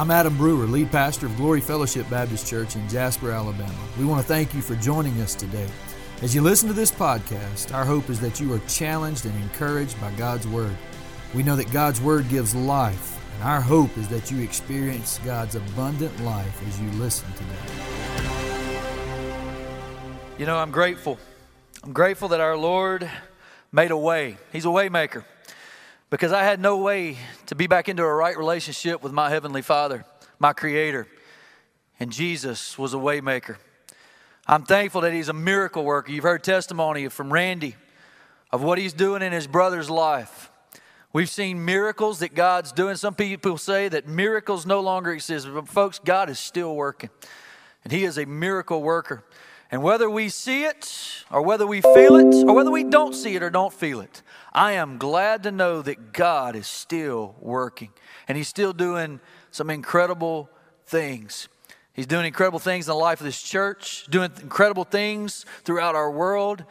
I'm Adam Brewer, lead pastor of Glory Fellowship Baptist Church in Jasper, Alabama. We want to thank you for joining us today. As you listen to this podcast, our hope is that you are challenged and encouraged by God's Word. We know that God's Word gives life, and our hope is that you experience God's abundant life as you listen today. You know, I'm grateful. I'm grateful that our Lord made a way. He's a waymaker because I had no way to be back into a right relationship with my Heavenly Father, my Creator. And Jesus was a waymaker. I'm thankful that He's a miracle worker. You've heard testimony from Randy of what He's doing in his brother's life. We've seen miracles that God's doing. Some people say that miracles no longer exist, but folks, God is still working. And He is a miracle worker. And whether we see it, or whether we feel it, or whether we don't see it or don't feel it, I am glad to know that God is still working and He's still doing some incredible things. He's doing incredible things in the life of this church, doing incredible things throughout our world.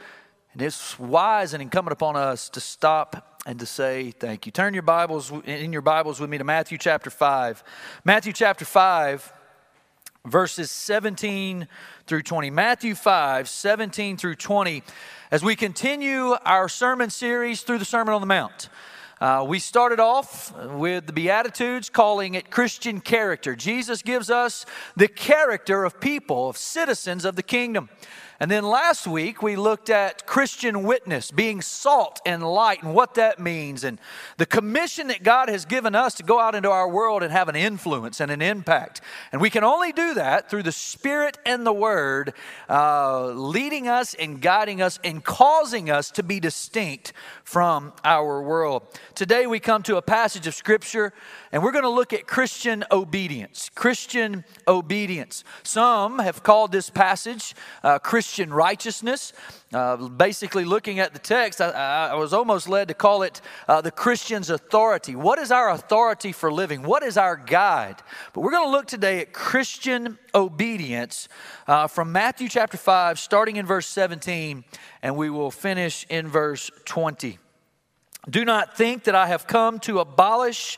And it's wise and incumbent upon us to stop and to say thank you. Turn your Bibles in your Bibles with me to Matthew chapter 5. Matthew chapter 5 verses 17 through 20. Matthew 5, 17 through 20, as we continue our sermon series through the Sermon on the Mount. Uh, we started off with the Beatitudes, calling it Christian character. Jesus gives us the character of people, of citizens of the kingdom. And then last week we looked at Christian witness, being salt and light, and what that means, and the commission that God has given us to go out into our world and have an influence and an impact. And we can only do that through the Spirit and the Word uh, leading us and guiding us and causing us to be distinct from our world. Today we come to a passage of Scripture and we're going to look at Christian obedience. Christian obedience. Some have called this passage uh, Christian righteousness. Uh, basically, looking at the text, I, I, was almost led to call it uh, the Christian's authority. What is our authority for living? What is our guide? But we're going to look today at Christian obedience uh, from Matthew chapter 5, starting in verse 17, and we will finish in verse 20. Do not think that I have come to abolish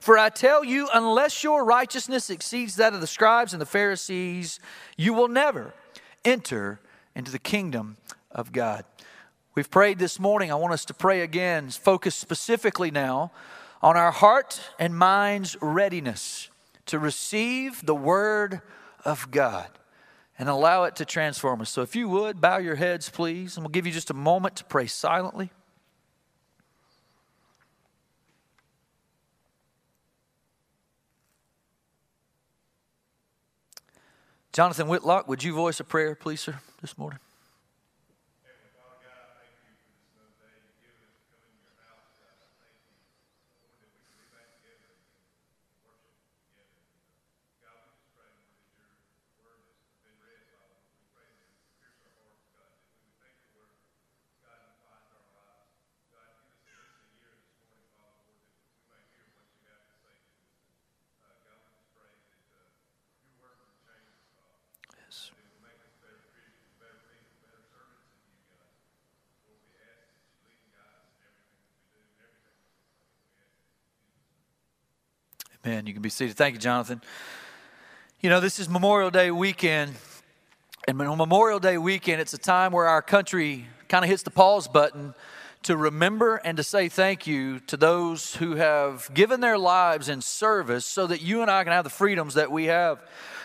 For I tell you, unless your righteousness exceeds that of the scribes and the Pharisees, you will never enter into the kingdom of God. We've prayed this morning. I want us to pray again, focus specifically now on our heart and mind's readiness to receive the Word of God and allow it to transform us. So, if you would, bow your heads, please, and we'll give you just a moment to pray silently. Jonathan Whitlock, would you voice a prayer, please, sir, this morning? Amen. You can be seated. Thank you, Jonathan. You know, this is Memorial Day weekend. And on Memorial Day weekend, it's a time where our country kind of hits the pause button to remember and to say thank you to those who have given their lives in service so that you and I can have the freedoms that we have.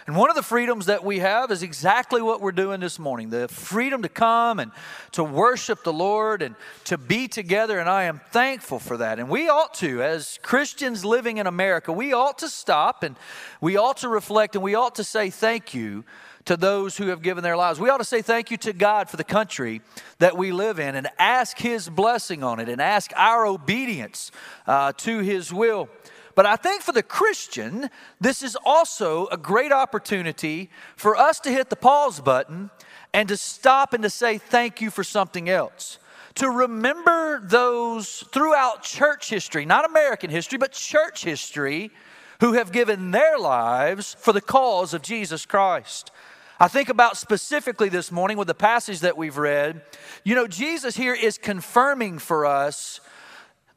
And one of the freedoms that we have is exactly what we're doing this morning the freedom to come and to worship the Lord and to be together. And I am thankful for that. And we ought to, as Christians living in America, we ought to stop and we ought to reflect and we ought to say thank you to those who have given their lives. We ought to say thank you to God for the country that we live in and ask His blessing on it and ask our obedience uh, to His will. But I think for the Christian, this is also a great opportunity for us to hit the pause button and to stop and to say thank you for something else. To remember those throughout church history, not American history, but church history, who have given their lives for the cause of Jesus Christ. I think about specifically this morning with the passage that we've read. You know, Jesus here is confirming for us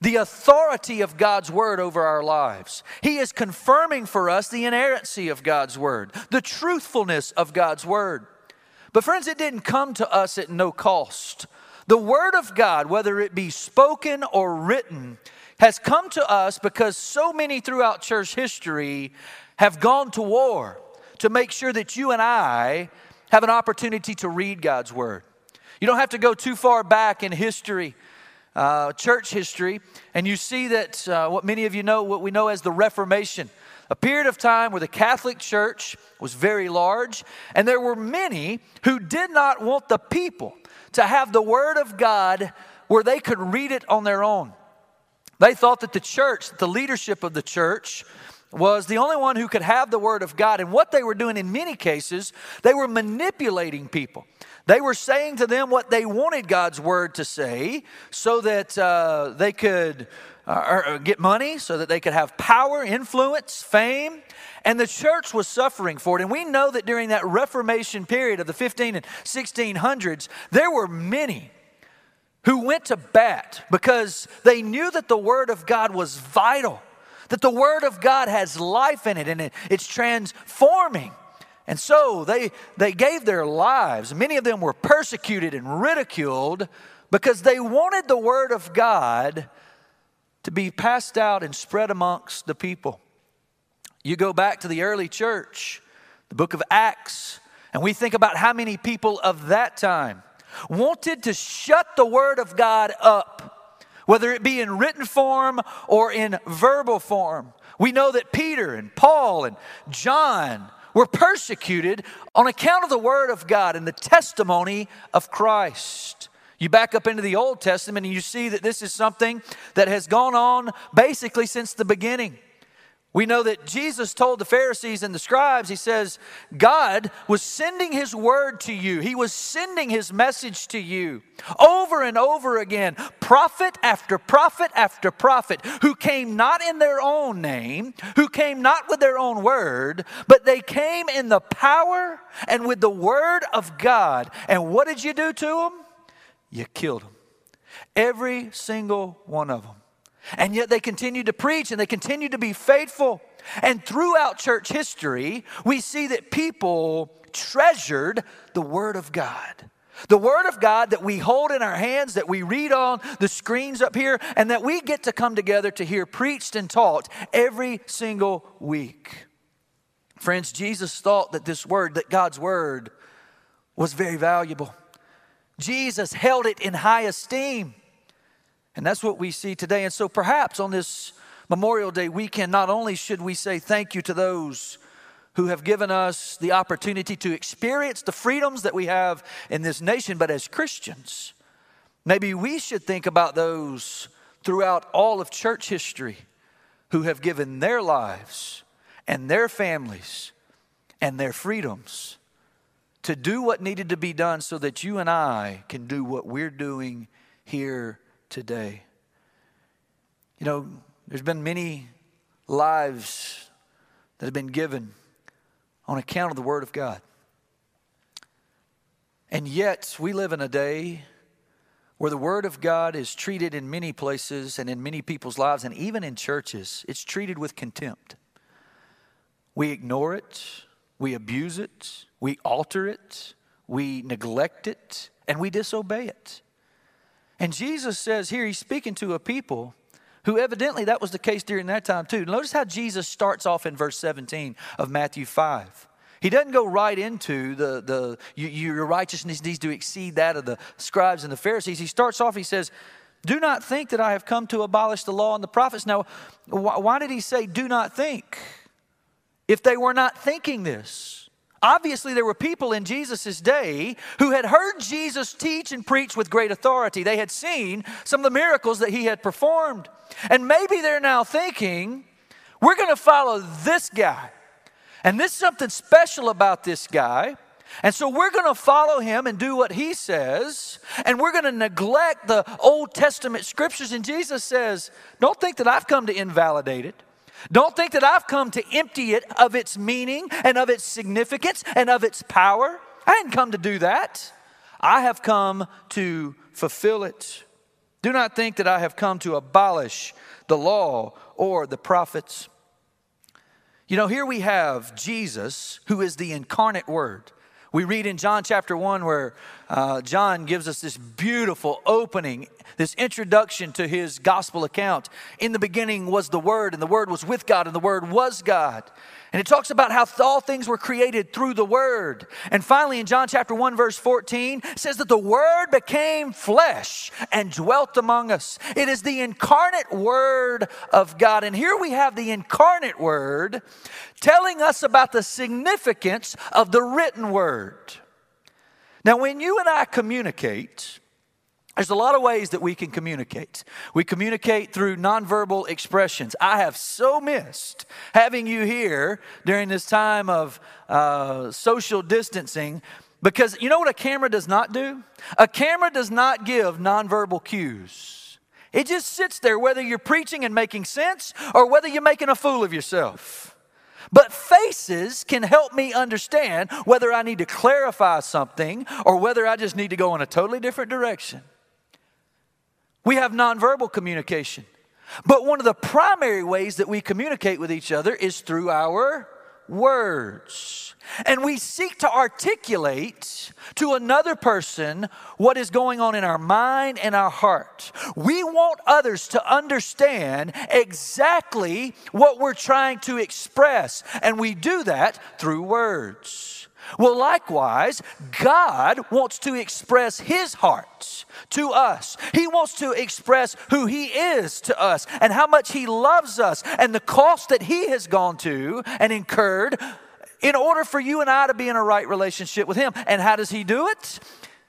the authority of God's word over our lives. He is confirming for us the inerrancy of God's word, the truthfulness of God's word. But, friends, it didn't come to us at no cost. The word of God, whether it be spoken or written, has come to us because so many throughout church history have gone to war to make sure that you and I have an opportunity to read God's word. You don't have to go too far back in history uh, church history, and you see that uh, what many of you know, what we know as the Reformation, a period of time where the Catholic Church was very large, and there were many who did not want the people to have the Word of God where they could read it on their own. They thought that the church, the leadership of the church, was the only one who could have the Word of God. And what they were doing in many cases, they were manipulating people. They were saying to them what they wanted God's word to say so that uh, they could uh, get money, so that they could have power, influence, fame. And the church was suffering for it. And we know that during that Reformation period of the 15 and 1600s, there were many who went to bat because they knew that the Word of God was vital, that the Word of God has life in it and it, it's transforming. And so they, they gave their lives. Many of them were persecuted and ridiculed because they wanted the Word of God to be passed out and spread amongst the people. You go back to the early church, the book of Acts, and we think about how many people of that time wanted to shut the Word of God up, whether it be in written form or in verbal form. We know that Peter and Paul and John were persecuted on account of the Word of God and the testimony of Christ. You back up into the Old Testament and you see that this is something that has gone on basically since the beginning. We know that Jesus told the Pharisees and the scribes, He says, God was sending His word to you. He was sending His message to you over and over again, prophet after prophet after prophet, who came not in their own name, who came not with their own word, but they came in the power and with the word of God. And what did you do to them? You killed them. Every single one of them. And yet they continued to preach and they continued to be faithful. And throughout church history, we see that people treasured the Word of God. The Word of God that we hold in our hands, that we read on the screens up here, and that we get to come together to hear preached and taught every single week. Friends, Jesus thought that this Word, that God's Word, was very valuable. Jesus held it in high esteem. And that's what we see today. And so perhaps on this Memorial Day weekend, not only should we say thank you to those who have given us the opportunity to experience the freedoms that we have in this nation, but as Christians, maybe we should think about those throughout all of church history who have given their lives and their families and their freedoms to do what needed to be done so that you and I can do what we're doing here today. You know, there's been many lives that have been given on account of the Word of God. And yet, we live in a day where the Word of God is treated in many places and in many people's lives, and even in churches, it's treated with contempt. We ignore it, we abuse it, we alter it, we neglect it, and we disobey it. And Jesus says here, he's speaking to a people who evidently that was the case during that time too. Notice how Jesus starts off in verse 17 of Matthew 5. He doesn't go right into the, the your righteousness needs to exceed that of the scribes and the Pharisees. He starts off, he says, Do not think that I have come to abolish the law and the prophets. Now, why, why did he say, Do not think? If they were not thinking this, Obviously, there were people in Jesus' day who had heard Jesus teach and preach with great authority. They had seen some of the miracles that he had performed. And maybe they're now thinking, We're going to follow this guy. And there's something special about this guy. And so we're going to follow him and do what he says, and we're going to neglect the Old Testament scriptures. And Jesus says, Don't think that I've come to invalidate it. Don't think that I've come to empty it of its meaning and of its significance and of its power. I didn't come to do that. I have come to fulfill it. Do not think that I have come to abolish the law or the prophets. You know, here we have Jesus, who is the incarnate Word. We read in John chapter 1 where uh, John gives us this beautiful opening, this introduction to his gospel account. In the beginning was the Word, and the Word was with God, and the Word was God. And it talks about how all things were created through the Word. And finally, in John chapter 1, verse 14, says that the Word became flesh and dwelt among us. It is the incarnate Word of God. And here we have the incarnate Word telling us about the significance of the written Word. Now, when you and I communicate, there's a lot of ways that we can communicate. We communicate through nonverbal expressions. I have so missed having you here during this time of uh, social distancing because you know what a camera does not do? A camera does not give nonverbal cues. It just sits there whether you're preaching and making sense or whether you're making a fool of yourself. But faces can help me understand whether I need to clarify something or whether I just need to go in a totally different direction. We have nonverbal communication. But one of the primary ways that we communicate with each other is through our words. And we seek to articulate to another person what is going on in our mind and our heart. We want others to understand exactly what we're trying to express, and we do that through words. Well, likewise, God wants to express His heart to us. He wants to express who He is to us and how much He loves us and the cost that He has gone to and incurred in order for you and I to be in a right relationship with Him. And how does He do it?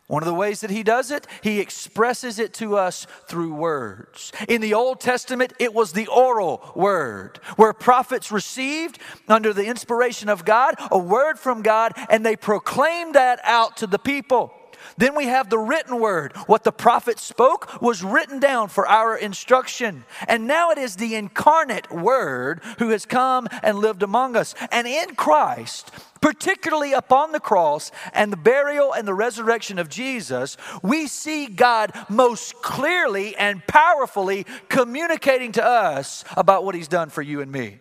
One of the ways that he does it, he expresses it to us through words. In the Old Testament, it was the oral word, where prophets received, under the inspiration of God, a word from God, and they proclaimed that out to the people. Then we have the written word. What the prophet spoke was written down for our instruction. And now it is the incarnate word who has come and lived among us. And in Christ, particularly upon the cross and the burial and the resurrection of Jesus, we see God most clearly and powerfully communicating to us about what He's done for you and me.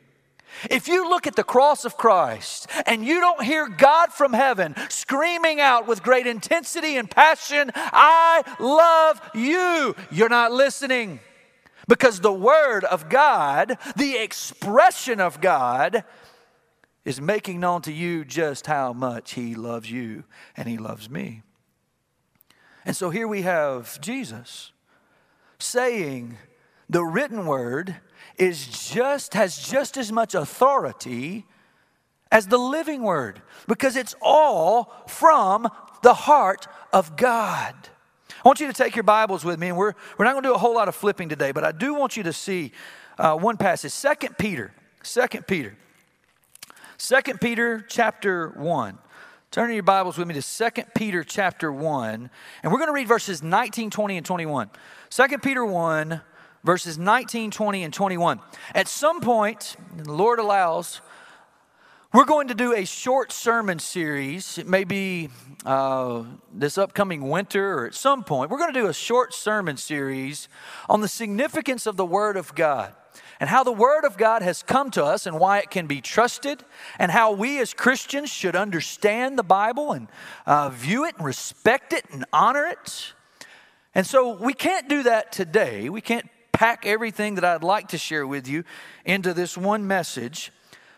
If you look at the cross of Christ and you don't hear God from heaven screaming out with great intensity and passion, I love you, you're not listening. Because the Word of God, the expression of God, is making known to you just how much He loves you and He loves me. And so here we have Jesus saying the written word is just has just as much authority as the living word because it's all from the heart of God. I want you to take your Bibles with me, and we're, we're not going to do a whole lot of flipping today, but I do want you to see uh, one passage. Second Peter. Second Peter. Second Peter chapter 1. Turn your Bibles with me to Second Peter chapter 1, and we're going to read verses 19, 20, and 21. Second Peter 1, verses 19, 20, and 21. At some point, the Lord allows, we're going to do a short sermon series. It may be uh, this upcoming winter or at some point. We're going to do a short sermon series on the significance of the Word of God and how the Word of God has come to us and why it can be trusted, and how we as Christians should understand the Bible and uh, view it and respect it and honor it. And so we can't do that today. We can't pack everything that I'd like to share with you into this one message.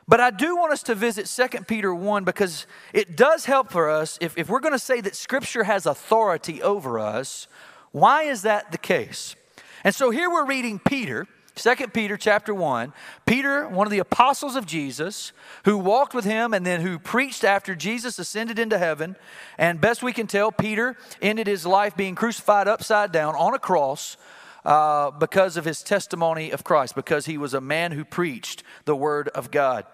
But I do want us to visit 2 Peter 1 because it does help for us. If, if we're going to say that Scripture has authority over us, why is that the case? And so here we're reading Peter, 2 Peter chapter 1. Peter, one of the apostles of Jesus, who walked with him and then who preached after Jesus ascended into heaven. And best we can tell, Peter ended his life being crucified upside down on a cross uh, because of his testimony of Christ, because he was a man who preached the word of God.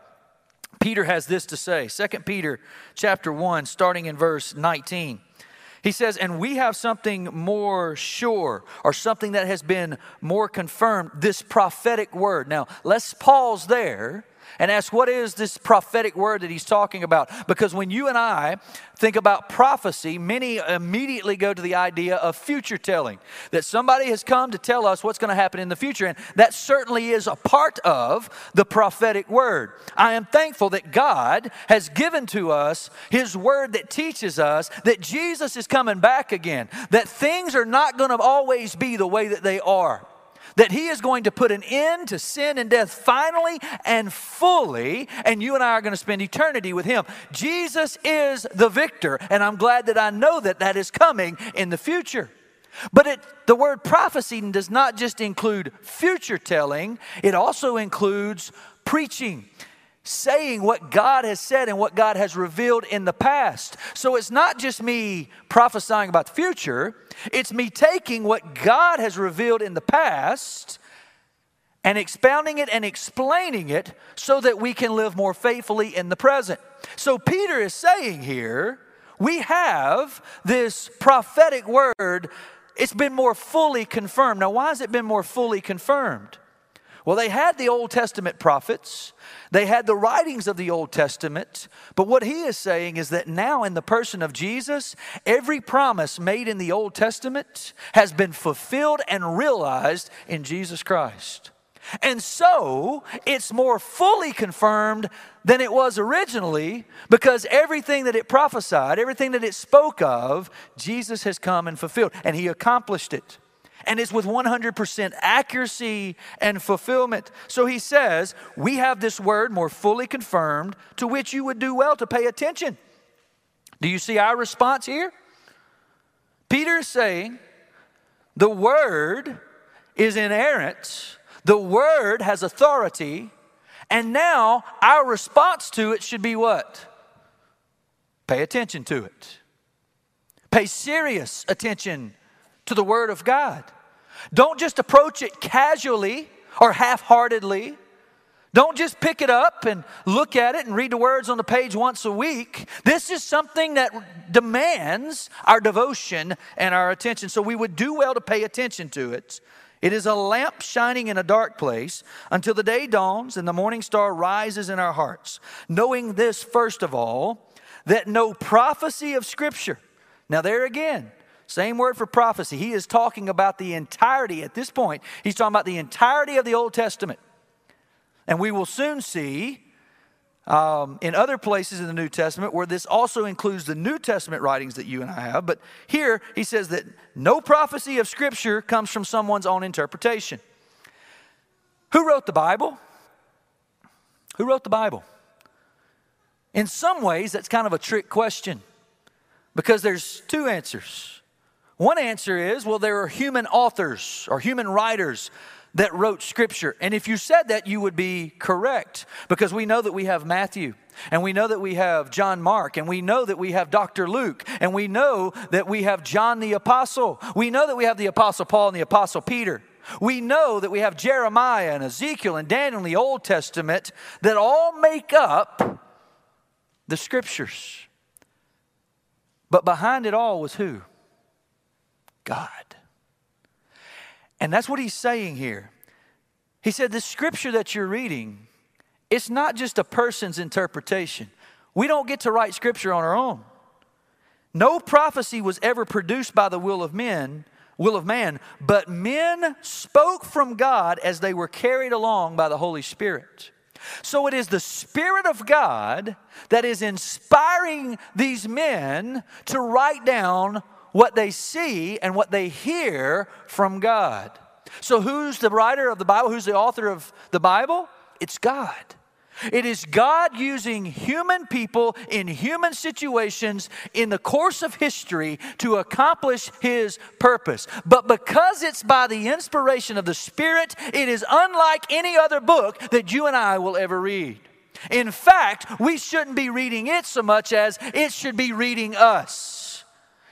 Peter has this to say 2 Peter chapter 1, starting in verse 19. He says, and we have something more sure or something that has been more confirmed, this prophetic word. Now, let's pause there and ask what is this prophetic word that he's talking about? Because when you and I think about prophecy, many immediately go to the idea of future telling, that somebody has come to tell us what's going to happen in the future. And that certainly is a part of the prophetic word. I am thankful that God has given to us his word that teaches us that Jesus is coming back again, that things are not going to always be the way that they are that he is going to put an end to sin and death finally and fully, and you and I are going to spend eternity with him. Jesus is the victor, and I'm glad that I know that that is coming in the future. But it, the word prophecy does not just include future telling, it also includes preaching saying what God has said and what God has revealed in the past. So it's not just me prophesying about the future, it's me taking what God has revealed in the past and expounding it and explaining it so that we can live more faithfully in the present. So Peter is saying here, we have this prophetic word. It's been more fully confirmed. Now, why has it been more fully confirmed? Well, they had the Old Testament prophets, they had the writings of the Old Testament, but what he is saying is that now, in the person of Jesus, every promise made in the Old Testament has been fulfilled and realized in Jesus Christ. And so it's more fully confirmed than it was originally because everything that it prophesied, everything that it spoke of, Jesus has come and fulfilled, and he accomplished it and it's with 100% accuracy and fulfillment. So he says, We have this word more fully confirmed, to which you would do well to pay attention. Do you see our response here? Peter is saying, The word is inerrant, the word has authority, and now our response to it should be what? Pay attention to it. Pay serious attention to the Word of God. Don't just approach it casually or half heartedly. Don't just pick it up and look at it and read the words on the page once a week. This is something that demands our devotion and our attention. So we would do well to pay attention to it. It is a lamp shining in a dark place until the day dawns and the morning star rises in our hearts. Knowing this, first of all, that no prophecy of Scripture, now there again, same word for prophecy. He is talking about the entirety, at this point, he's talking about the entirety of the Old Testament. And we will soon see um, in other places in the New Testament where this also includes the New Testament writings that you and I have. But here he says that no prophecy of Scripture comes from someone's own interpretation. Who wrote the Bible? Who wrote the Bible? In some ways, that's kind of a trick question because there's two answers. One answer is well, there are human authors or human writers that wrote scripture. And if you said that, you would be correct because we know that we have Matthew and we know that we have John Mark and we know that we have Dr. Luke and we know that we have John the Apostle. We know that we have the Apostle Paul and the Apostle Peter. We know that we have Jeremiah and Ezekiel and Daniel in the Old Testament that all make up the scriptures. But behind it all was who? God. And that's what he's saying here. He said, The scripture that you're reading, it's not just a person's interpretation. We don't get to write scripture on our own. No prophecy was ever produced by the will of men, will of man, but men spoke from God as they were carried along by the Holy Spirit. So it is the Spirit of God that is inspiring these men to write down what they see and what they hear from God. So, who's the writer of the Bible? Who's the author of the Bible? It's God. It is God using human people in human situations in the course of history to accomplish His purpose. But because it's by the inspiration of the Spirit, it is unlike any other book that you and I will ever read. In fact, we shouldn't be reading it so much as it should be reading us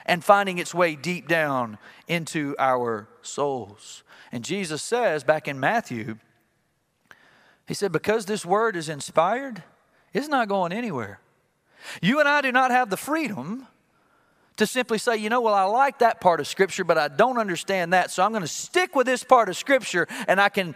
and finding its way deep down into our souls. And Jesus says back in Matthew, He said, Because this word is inspired, it's not going anywhere. You and I do not have the freedom to simply say, you know, well, I like that part of Scripture, but I don't understand that, so I'm going to stick with this part of Scripture and I can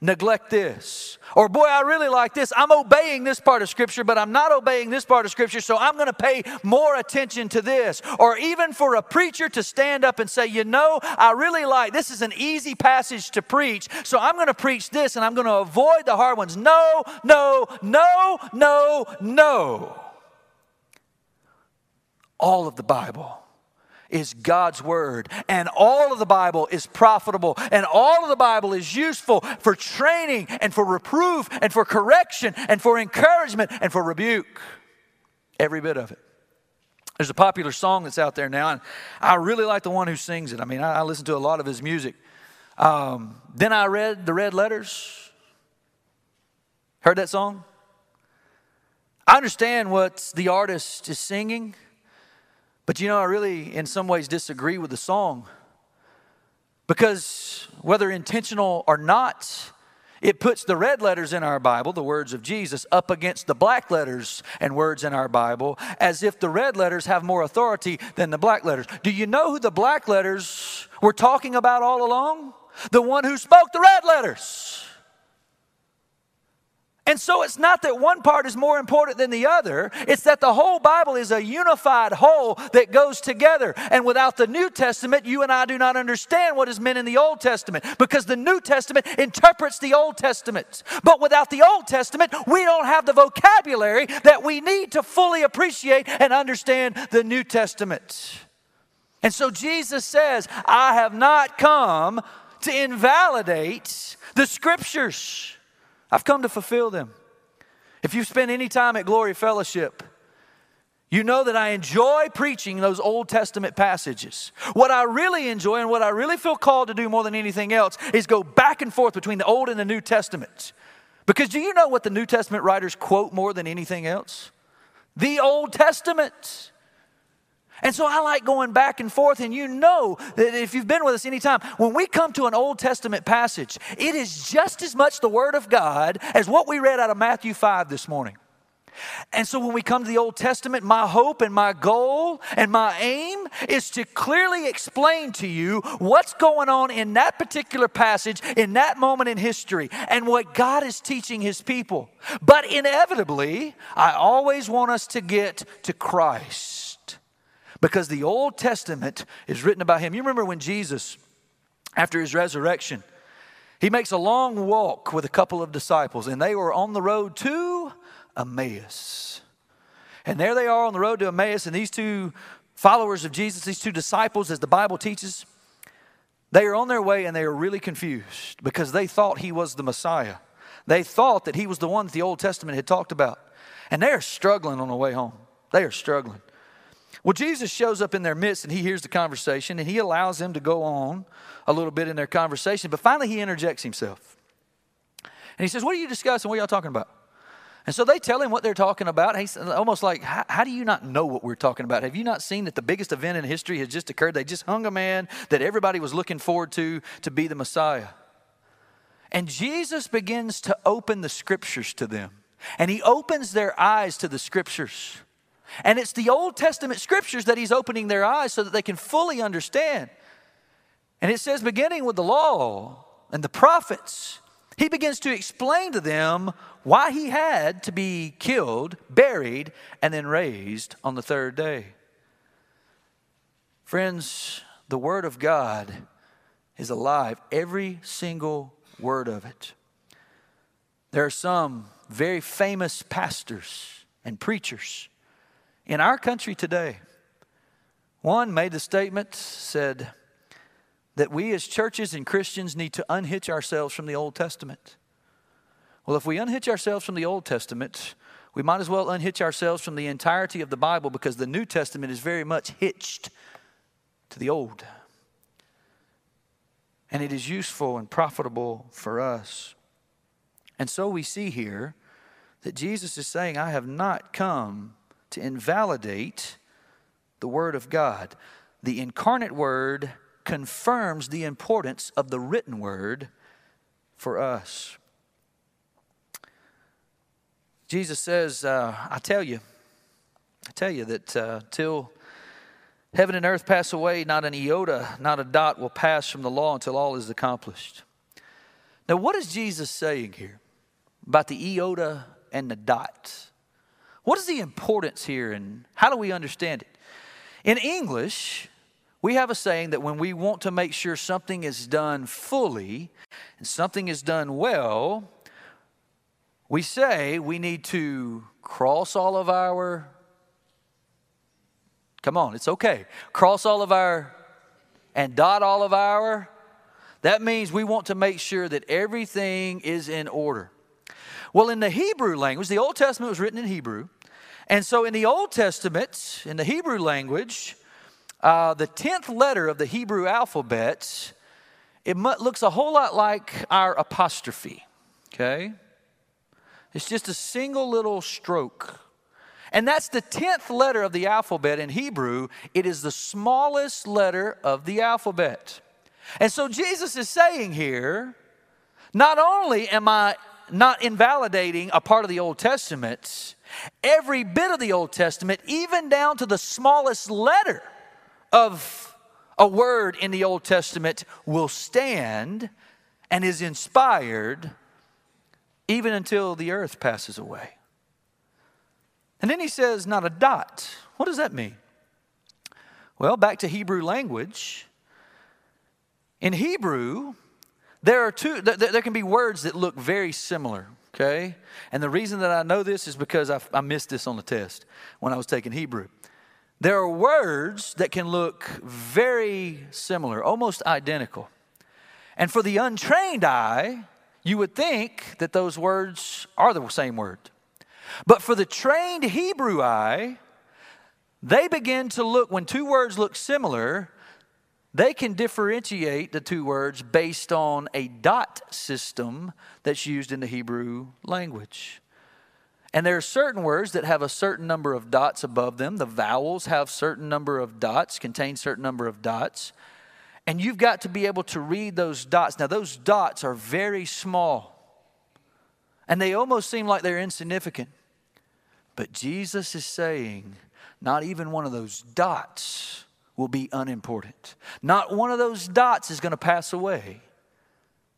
neglect this. Or, boy, I really like this. I'm obeying this part of Scripture, but I'm not obeying this part of Scripture, so I'm going to pay more attention to this. Or even for a preacher to stand up and say, you know, I really like this is an easy passage to preach, so I'm going to preach this and I'm going to avoid the hard ones. No, no, no, no, no. All of the Bible is God's Word, and all of the Bible is profitable, and all of the Bible is useful for training and for reproof and for correction and for encouragement and for rebuke. Every bit of it. There's a popular song that's out there now, and I really like the one who sings it. I mean, I, I listen to a lot of his music. Um, then I read the red letters. Heard that song? I understand what the artist is singing. But you know, I really, in some ways, disagree with the song because whether intentional or not, it puts the red letters in our Bible, the words of Jesus, up against the black letters and words in our Bible, as if the red letters have more authority than the black letters. Do you know who the black letters were talking about all along? The one who spoke the red letters. And so it's not that one part is more important than the other, it's that the whole Bible is a unified whole that goes together. And without the New Testament, you and I do not understand what is meant in the Old Testament because the New Testament interprets the Old Testament. But without the Old Testament, we don't have the vocabulary that we need to fully appreciate and understand the New Testament. And so Jesus says, I have not come to invalidate the scriptures. I've come to fulfill them. If you've spent any time at Glory Fellowship, you know that I enjoy preaching those Old Testament passages. What I really enjoy and what I really feel called to do more than anything else is go back and forth between the Old and the New Testament. Because do you know what the New Testament writers quote more than anything else? The Old Testament. And so I like going back and forth, and you know that if you've been with us any time, when we come to an Old Testament passage, it is just as much the Word of God as what we read out of Matthew 5 this morning. And so when we come to the Old Testament, my hope and my goal and my aim is to clearly explain to you what's going on in that particular passage, in that moment in history, and what God is teaching His people. But inevitably, I always want us to get to Christ because the Old Testament is written about him. You remember when Jesus, after his resurrection, he makes a long walk with a couple of disciples, and they were on the road to Emmaus. And there they are on the road to Emmaus, and these two followers of Jesus, these two disciples, as the Bible teaches, they are on their way and they are really confused because they thought he was the Messiah. They thought that he was the one that the Old Testament had talked about. And they are struggling on the way home. They are struggling. Well, Jesus shows up in their midst and he hears the conversation and he allows them to go on a little bit in their conversation, but finally he interjects himself. And he says, What are you discussing? What are y'all talking about? And so they tell him what they're talking about. He's almost like, How do you not know what we're talking about? Have you not seen that the biggest event in history has just occurred? They just hung a man that everybody was looking forward to to be the Messiah. And Jesus begins to open the scriptures to them, and he opens their eyes to the scriptures. And it's the Old Testament scriptures that he's opening their eyes so that they can fully understand. And it says, beginning with the law and the prophets, he begins to explain to them why he had to be killed, buried, and then raised on the third day. Friends, the Word of God is alive, every single word of it. There are some very famous pastors and preachers in our country today, one made the statement, said that we as churches and Christians need to unhitch ourselves from the Old Testament. Well, if we unhitch ourselves from the Old Testament, we might as well unhitch ourselves from the entirety of the Bible because the New Testament is very much hitched to the Old. And it is useful and profitable for us. And so we see here that Jesus is saying, I have not come to invalidate the Word of God. The incarnate Word confirms the importance of the written word for us. Jesus says, uh, I tell you, I tell you that uh, till heaven and earth pass away, not an iota, not a dot will pass from the law until all is accomplished. Now, what is Jesus saying here about the iota and the dot? What is the importance here and how do we understand it? In English, we have a saying that when we want to make sure something is done fully and something is done well, we say we need to cross all of our, come on, it's okay, cross all of our, and dot all of our. That means we want to make sure that everything is in order. Well, in the Hebrew language, the Old Testament was written in Hebrew. And so in the Old Testament, in the Hebrew language, uh, the 10th letter of the Hebrew alphabet, it looks a whole lot like our apostrophe, okay? It's just a single little stroke. And that's the 10th letter of the alphabet in Hebrew. It is the smallest letter of the alphabet. And so Jesus is saying here, not only am I not invalidating a part of the Old Testament, every bit of the Old Testament, even down to the smallest letter, of a word in the Old Testament will stand and is inspired even until the earth passes away. And then he says, not a dot. What does that mean? Well, back to Hebrew language. In Hebrew, there are two, there can be words that look very similar, okay? And the reason that I know this is because I, I missed this on the test when I was taking Hebrew. There are words that can look very similar, almost identical. And for the untrained eye, you would think that those words are the same word. But for the trained Hebrew eye, they begin to look, when two words look similar, they can differentiate the two words based on a dot system that's used in the Hebrew language. And there are certain words that have a certain number of dots above them. The vowels have certain number of dots, contain certain number of dots. And you've got to be able to read those dots. Now, those dots are very small. And they almost seem like they're insignificant. But Jesus is saying, not even one of those dots will be unimportant. Not one of those dots is going to pass away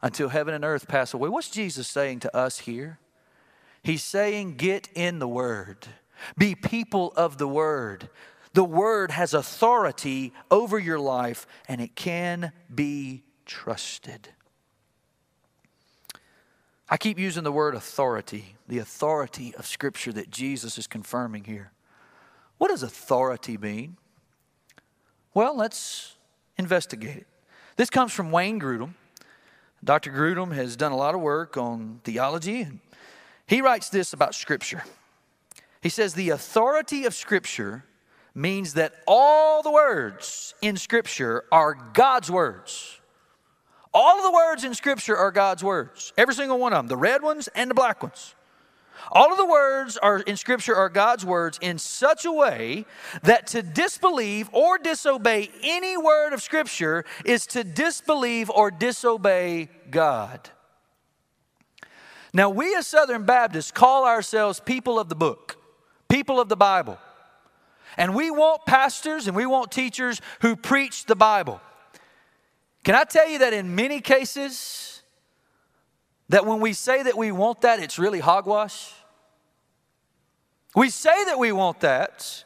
until heaven and earth pass away. What's Jesus saying to us here? He's saying, get in the Word, be people of the Word. The Word has authority over your life and it can be trusted. I keep using the word authority, the authority of Scripture that Jesus is confirming here. What does authority mean? Well, let's investigate it. This comes from Wayne Grudem. Dr. Grudem has done a lot of work on theology and he writes this about Scripture. He says, The authority of Scripture means that all the words in Scripture are God's words. All of the words in Scripture are God's words. Every single one of them, the red ones and the black ones. All of the words are in Scripture are God's words in such a way that to disbelieve or disobey any word of Scripture is to disbelieve or disobey God. Now, we as Southern Baptists call ourselves people of the book, people of the Bible. And we want pastors and we want teachers who preach the Bible. Can I tell you that in many cases, that when we say that we want that, it's really hogwash? We say that we want that,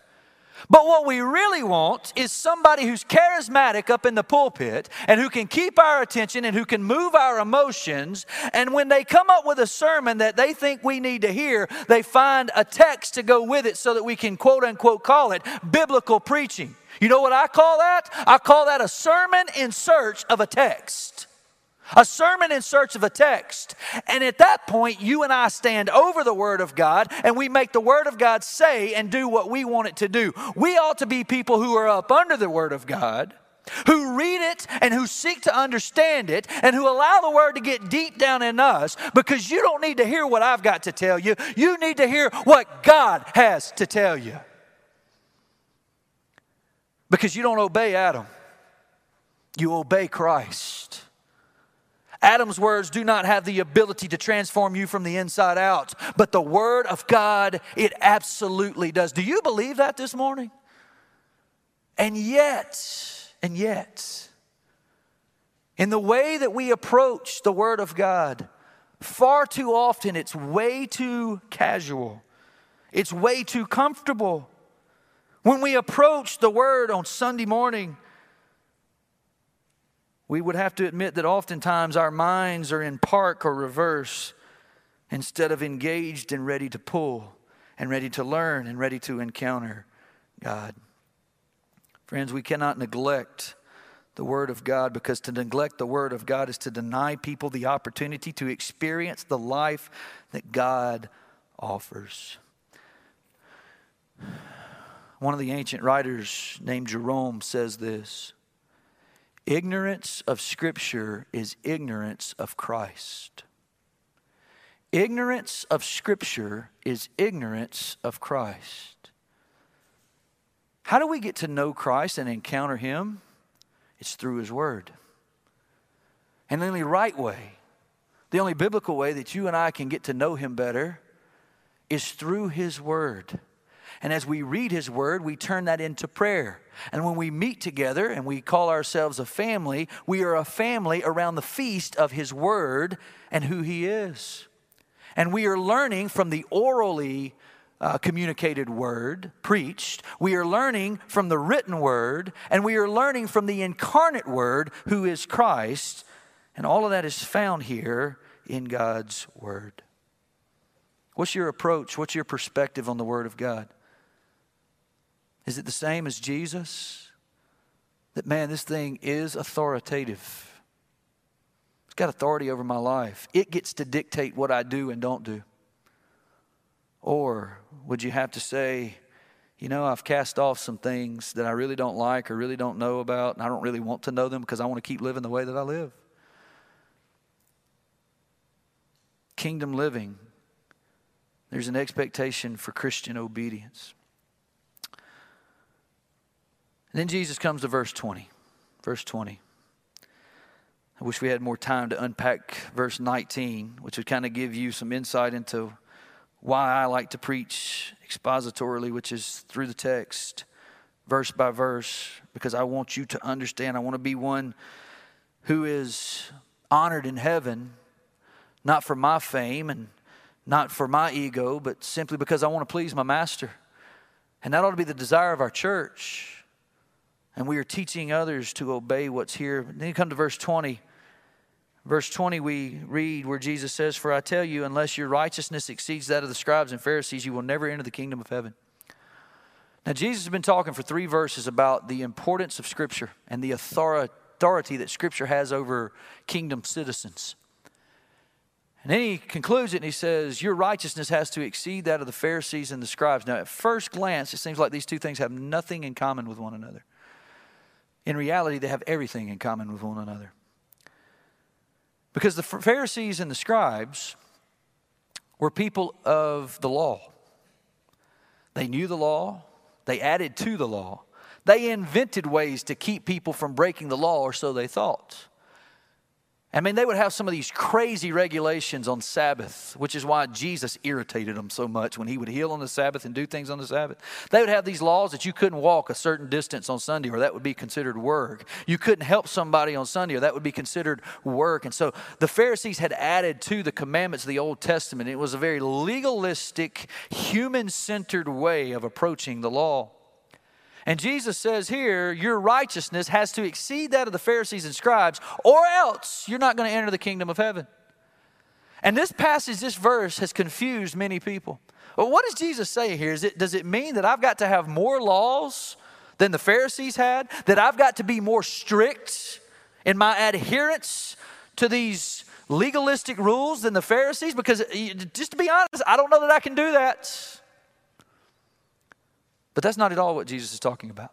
but what we really want is somebody who's charismatic up in the pulpit and who can keep our attention and who can move our emotions. And when they come up with a sermon that they think we need to hear, they find a text to go with it so that we can quote unquote call it biblical preaching. You know what I call that? I call that a sermon in search of a text a sermon in search of a text. And at that point, you and I stand over the Word of God and we make the Word of God say and do what we want it to do. We ought to be people who are up under the Word of God. Who read it and who seek to understand it and who allow the word to get deep down in us because you don't need to hear what I've got to tell you. You need to hear what God has to tell you. Because you don't obey Adam. You obey Christ. Adam's words do not have the ability to transform you from the inside out, but the Word of God, it absolutely does. Do you believe that this morning? And yet, and yet, in the way that we approach the Word of God, far too often it's way too casual, it's way too comfortable. When we approach the Word on Sunday morning, we would have to admit that oftentimes our minds are in park or reverse instead of engaged and ready to pull and ready to learn and ready to encounter God. Friends, we cannot neglect the Word of God because to neglect the Word of God is to deny people the opportunity to experience the life that God offers. One of the ancient writers named Jerome says this Ignorance of Scripture is ignorance of Christ. Ignorance of Scripture is ignorance of Christ. How do we get to know Christ and encounter Him? It's through His Word. And the only right way, the only biblical way that you and I can get to know Him better is through His Word. And as we read His Word, we turn that into prayer. And when we meet together and we call ourselves a family, we are a family around the feast of His Word and who He is. And we are learning from the orally uh, communicated word, preached. We are learning from the written word, and we are learning from the incarnate word, who is Christ. And all of that is found here in God's word. What's your approach? What's your perspective on the word of God? Is it the same as Jesus? That, man, this thing is authoritative. It's got authority over my life. It gets to dictate what I do and don't do. Or would you have to say, you know, I've cast off some things that I really don't like or really don't know about, and I don't really want to know them because I want to keep living the way that I live? Kingdom living, there's an expectation for Christian obedience. And then Jesus comes to verse 20. Verse 20. I wish we had more time to unpack verse 19, which would kind of give you some insight into why I like to preach expositorily, which is through the text, verse by verse, because I want you to understand. I want to be one who is honored in heaven, not for my fame and not for my ego, but simply because I want to please my master. And that ought to be the desire of our church and we are teaching others to obey what's here. Then you come to verse 20. Verse 20, we read where Jesus says, For I tell you, unless your righteousness exceeds that of the scribes and Pharisees, you will never enter the kingdom of heaven. Now, Jesus has been talking for three verses about the importance of Scripture and the authority that Scripture has over kingdom citizens. And then he concludes it and he says, Your righteousness has to exceed that of the Pharisees and the scribes. Now, at first glance, it seems like these two things have nothing in common with one another. In reality, they have everything in common with one another. Because the Pharisees and the scribes were people of the law. They knew the law, they added to the law. They invented ways to keep people from breaking the law, or so they thought. I mean, they would have some of these crazy regulations on Sabbath, which is why Jesus irritated them so much when he would heal on the Sabbath and do things on the Sabbath. They would have these laws that you couldn't walk a certain distance on Sunday, or that would be considered work. You couldn't help somebody on Sunday, or that would be considered work. And so the Pharisees had added to the commandments of the Old Testament. It was a very legalistic, human centered way of approaching the law. And Jesus says here, your righteousness has to exceed that of the Pharisees and scribes, or else you're not going to enter the kingdom of heaven. And this passage, this verse, has confused many people. Well, what does Jesus say here? Is it, does it mean that I've got to have more laws than the Pharisees had? That I've got to be more strict in my adherence to these legalistic rules than the Pharisees? Because, just to be honest, I don't know that I can do that. But that's not at all what Jesus is talking about.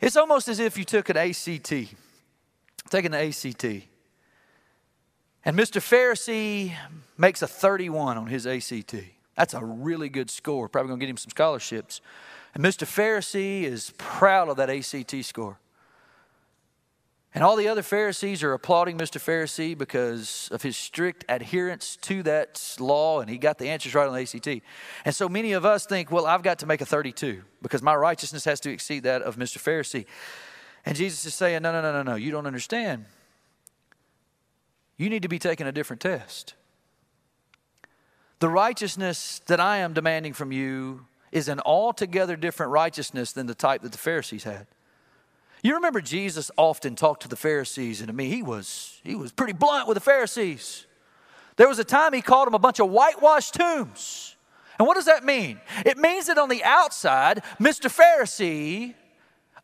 It's almost as if you took an ACT, taking the ACT, and Mr. Pharisee makes a 31 on his ACT. That's a really good score. Probably going to get him some scholarships. And Mr. Pharisee is proud of that ACT score. And all the other Pharisees are applauding Mr. Pharisee because of his strict adherence to that law, and he got the answers right on the ACT. And so many of us think, well, I've got to make a 32 because my righteousness has to exceed that of Mr. Pharisee. And Jesus is saying, no, no, no, no, no, you don't understand. You need to be taking a different test. The righteousness that I am demanding from you is an altogether different righteousness than the type that the Pharisees had. You remember Jesus often talked to the Pharisees, and to me, he was, he was pretty blunt with the Pharisees. There was a time he called them a bunch of whitewashed tombs. And what does that mean? It means that on the outside, Mr. Pharisee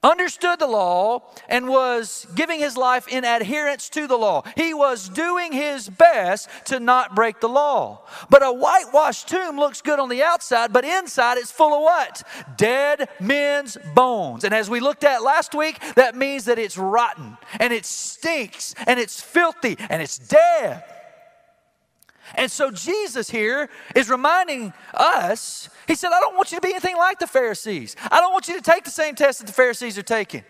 understood the law and was giving his life in adherence to the law. He was doing his best to not break the law. But a whitewashed tomb looks good on the outside, but inside it's full of what? Dead men's bones. And as we looked at last week, that means that it's rotten and it stinks and it's filthy and it's dead. And so Jesus here is reminding us, he said, I don't want you to be anything like the Pharisees. I don't want you to take the same test that the Pharisees are taking.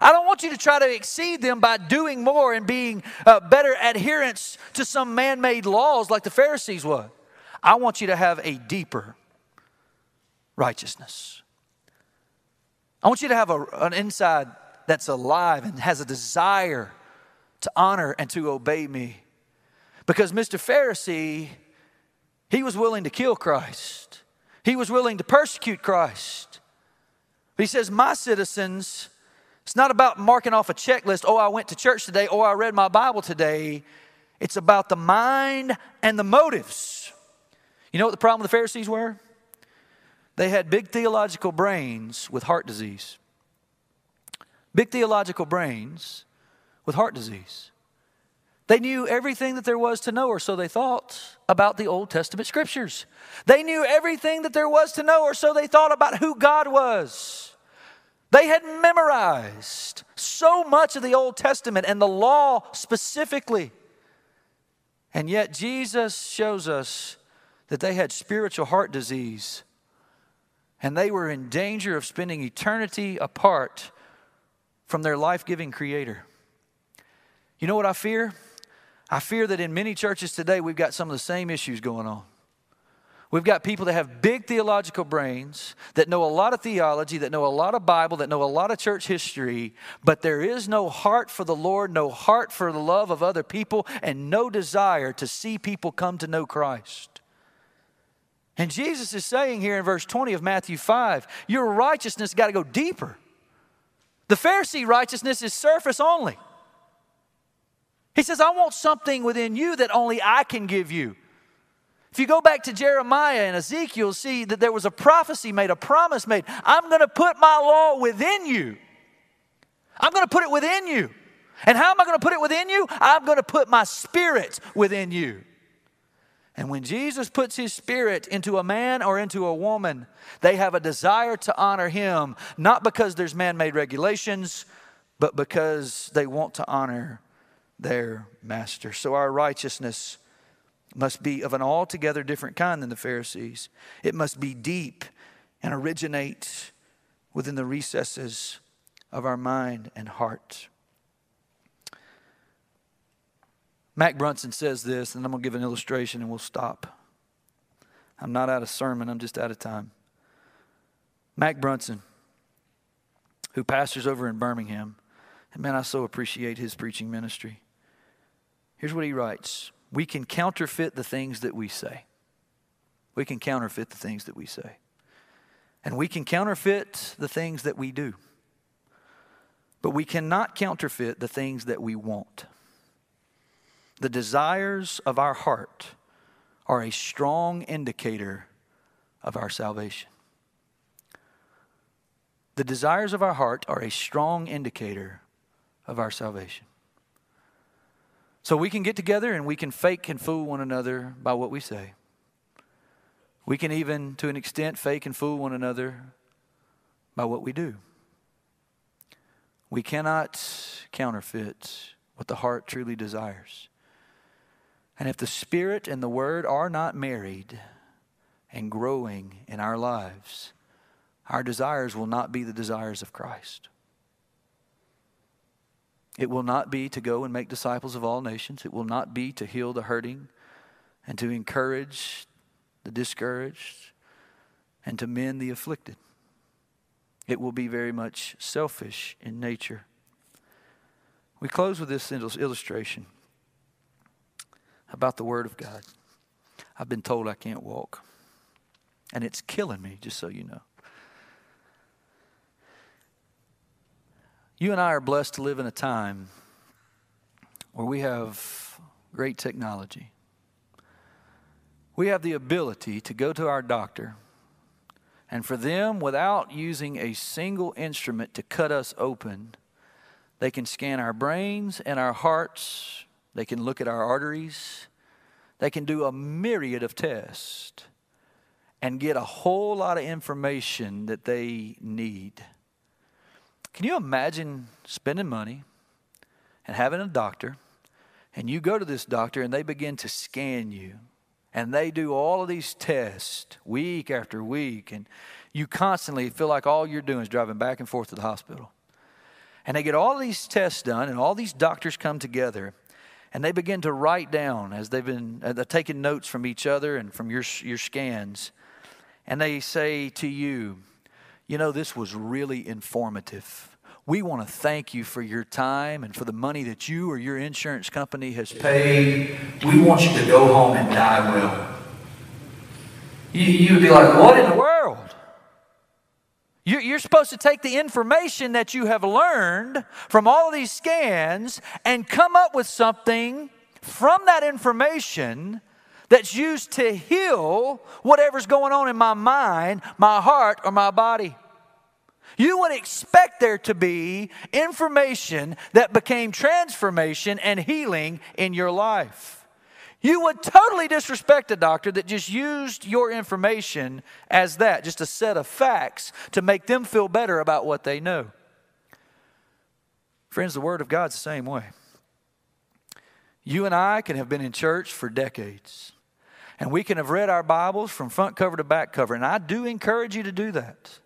I don't want you to try to exceed them by doing more and being uh, better adherents to some man made laws like the Pharisees were. I want you to have a deeper righteousness. I want you to have a, an inside that's alive and has a desire to honor and to obey me. Because Mr. Pharisee, he was willing to kill Christ, he was willing to persecute Christ. But he says, My citizens, it's not about marking off a checklist, oh, I went to church today, or oh, I read my Bible today. It's about the mind and the motives. You know what the problem with the Pharisees were? They had big theological brains with heart disease. Big theological brains with heart disease. They knew everything that there was to know, or so they thought, about the Old Testament scriptures. They knew everything that there was to know, or so they thought about who God was. They had memorized so much of the Old Testament and the law specifically. And yet, Jesus shows us that they had spiritual heart disease and they were in danger of spending eternity apart from their life giving Creator. You know what I fear? I fear that in many churches today, we've got some of the same issues going on. We've got people that have big theological brains, that know a lot of theology, that know a lot of Bible, that know a lot of church history, but there is no heart for the Lord, no heart for the love of other people, and no desire to see people come to know Christ. And Jesus is saying here in verse 20 of Matthew 5 your righteousness got to go deeper. The Pharisee righteousness is surface only. He says, I want something within you that only I can give you. If you go back to Jeremiah and Ezekiel, see that there was a prophecy made, a promise made. I'm going to put my law within you. I'm going to put it within you. And how am I going to put it within you? I'm going to put my spirit within you. And when Jesus puts his spirit into a man or into a woman, they have a desire to honor him, not because there's man made regulations, but because they want to honor their master. So our righteousness must be of an altogether different kind than the Pharisees. It must be deep and originate within the recesses of our mind and heart. Mac Brunson says this, and I'm going to give an illustration and we'll stop. I'm not out of sermon, I'm just out of time. Mac Brunson, who pastors over in Birmingham, and man, I so appreciate his preaching ministry. Here's what he writes We can counterfeit the things that we say. We can counterfeit the things that we say. And we can counterfeit the things that we do. But we cannot counterfeit the things that we want. The desires of our heart are a strong indicator of our salvation. The desires of our heart are a strong indicator of our salvation. So we can get together and we can fake and fool one another by what we say. We can even, to an extent, fake and fool one another by what we do. We cannot counterfeit what the heart truly desires. And if the Spirit and the Word are not married and growing in our lives, our desires will not be the desires of Christ. It will not be to go and make disciples of all nations. It will not be to heal the hurting and to encourage the discouraged and to mend the afflicted. It will be very much selfish in nature. We close with this illustration about the Word of God. I've been told I can't walk, and it's killing me, just so you know. You and I are blessed to live in a time where we have great technology. We have the ability to go to our doctor, and for them, without using a single instrument to cut us open, they can scan our brains and our hearts, they can look at our arteries, they can do a myriad of tests and get a whole lot of information that they need. Can you imagine spending money and having a doctor, and you go to this doctor and they begin to scan you, and they do all of these tests week after week, and you constantly feel like all you're doing is driving back and forth to the hospital. And they get all these tests done, and all these doctors come together, and they begin to write down as they've been uh, taking notes from each other and from your, your scans. And they say to you, you know, this was really informative. We want to thank you for your time and for the money that you or your insurance company has paid. We want you to go home and die well. You, you would be like, what in the world? You're supposed to take the information that you have learned from all these scans and come up with something from that information that's used to heal whatever's going on in my mind, my heart, or my body. You would expect there to be information that became transformation and healing in your life. You would totally disrespect a doctor that just used your information as that, just a set of facts to make them feel better about what they know. Friends, the Word of God's the same way. You and I can have been in church for decades. And we can have read our Bibles from front cover to back cover. And I do encourage you to do that.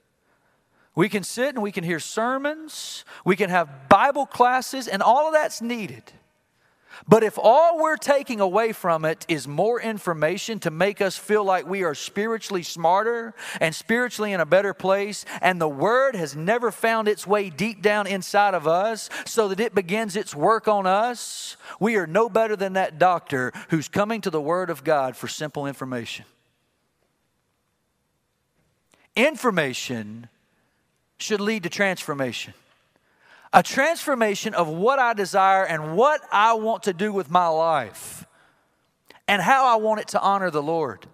We can sit and we can hear sermons, we can have Bible classes, and all of that's needed. But if all we're taking away from it is more information to make us feel like we are spiritually smarter and spiritually in a better place, and the Word has never found its way deep down inside of us so that it begins its work on us, we are no better than that doctor who's coming to the Word of God for simple information. Information should lead to transformation. A transformation of what I desire and what I want to do with my life and how I want it to honor the Lord.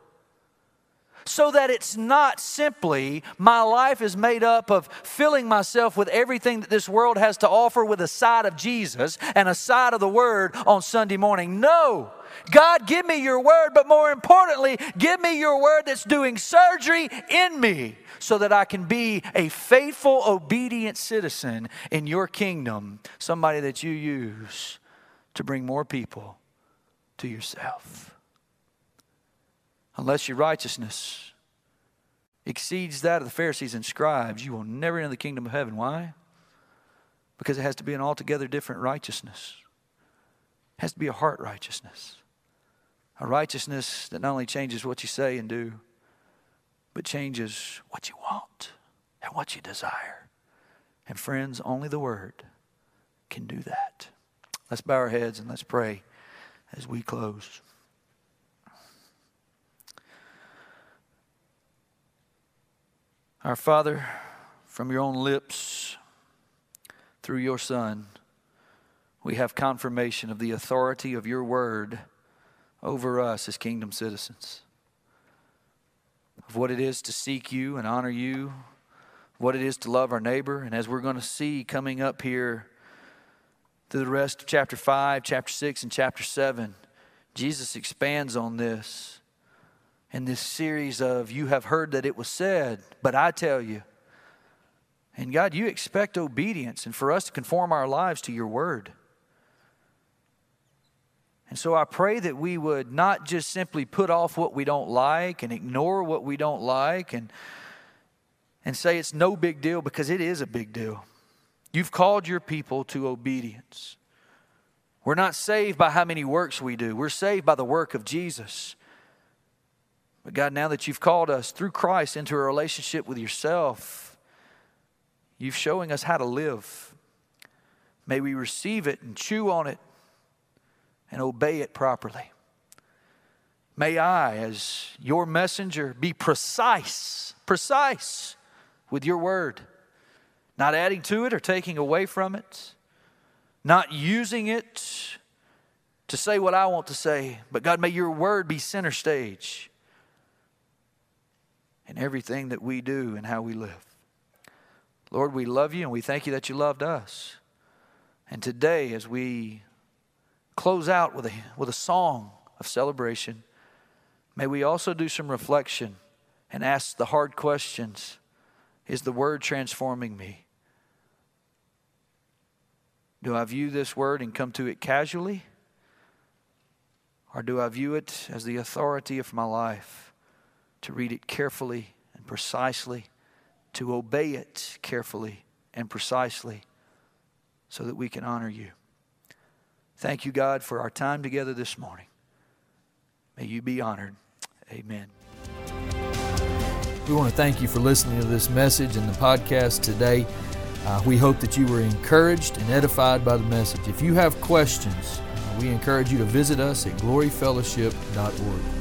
So that it's not simply my life is made up of filling myself with everything that this world has to offer with a side of Jesus and a side of the Word on Sunday morning. No. God, give me your word, but more importantly, give me your word that's doing surgery in me so that I can be a faithful, obedient citizen in your kingdom, somebody that you use to bring more people to yourself. Unless your righteousness exceeds that of the Pharisees and scribes, you will never enter the kingdom of heaven. Why? Because it has to be an altogether different righteousness. It has to be a heart righteousness. A righteousness that not only changes what you say and do, but changes what you want and what you desire. And friends, only the Word can do that. Let's bow our heads and let's pray as we close. Our Father, from your own lips, through your Son, we have confirmation of the authority of your word over us as kingdom citizens of what it is to seek you and honor you, what it is to love our neighbor. And as we're going to see coming up here through the rest of chapter 5, chapter 6, and chapter 7, Jesus expands on this in this series of You have heard that it was said, but I tell you. And God, you expect obedience and for us to conform our lives to your word. And so I pray that we would not just simply put off what we don't like and ignore what we don't like and, and say it's no big deal because it is a big deal. You've called your people to obedience. We're not saved by how many works we do, we're saved by the work of Jesus. But God, now that you've called us through Christ into a relationship with yourself, you've showing us how to live. May we receive it and chew on it and obey it properly. May I, as your messenger, be precise, precise with your word, not adding to it or taking away from it, not using it to say what I want to say, but God, may your word be center stage in everything that we do and how we live. Lord, we love you and we thank you that you loved us. And today, as we close out with a, with a song of celebration, may we also do some reflection and ask the hard questions Is the word transforming me? Do I view this word and come to it casually? Or do I view it as the authority of my life to read it carefully and precisely, to obey it carefully and precisely, so that we can honor you? Thank you, God, for our time together this morning. May you be honored. Amen. We want to thank you for listening to this message and the podcast today. Uh, we hope that you were encouraged and edified by the message. If you have questions, uh, we encourage you to visit us at gloryfellowship.org.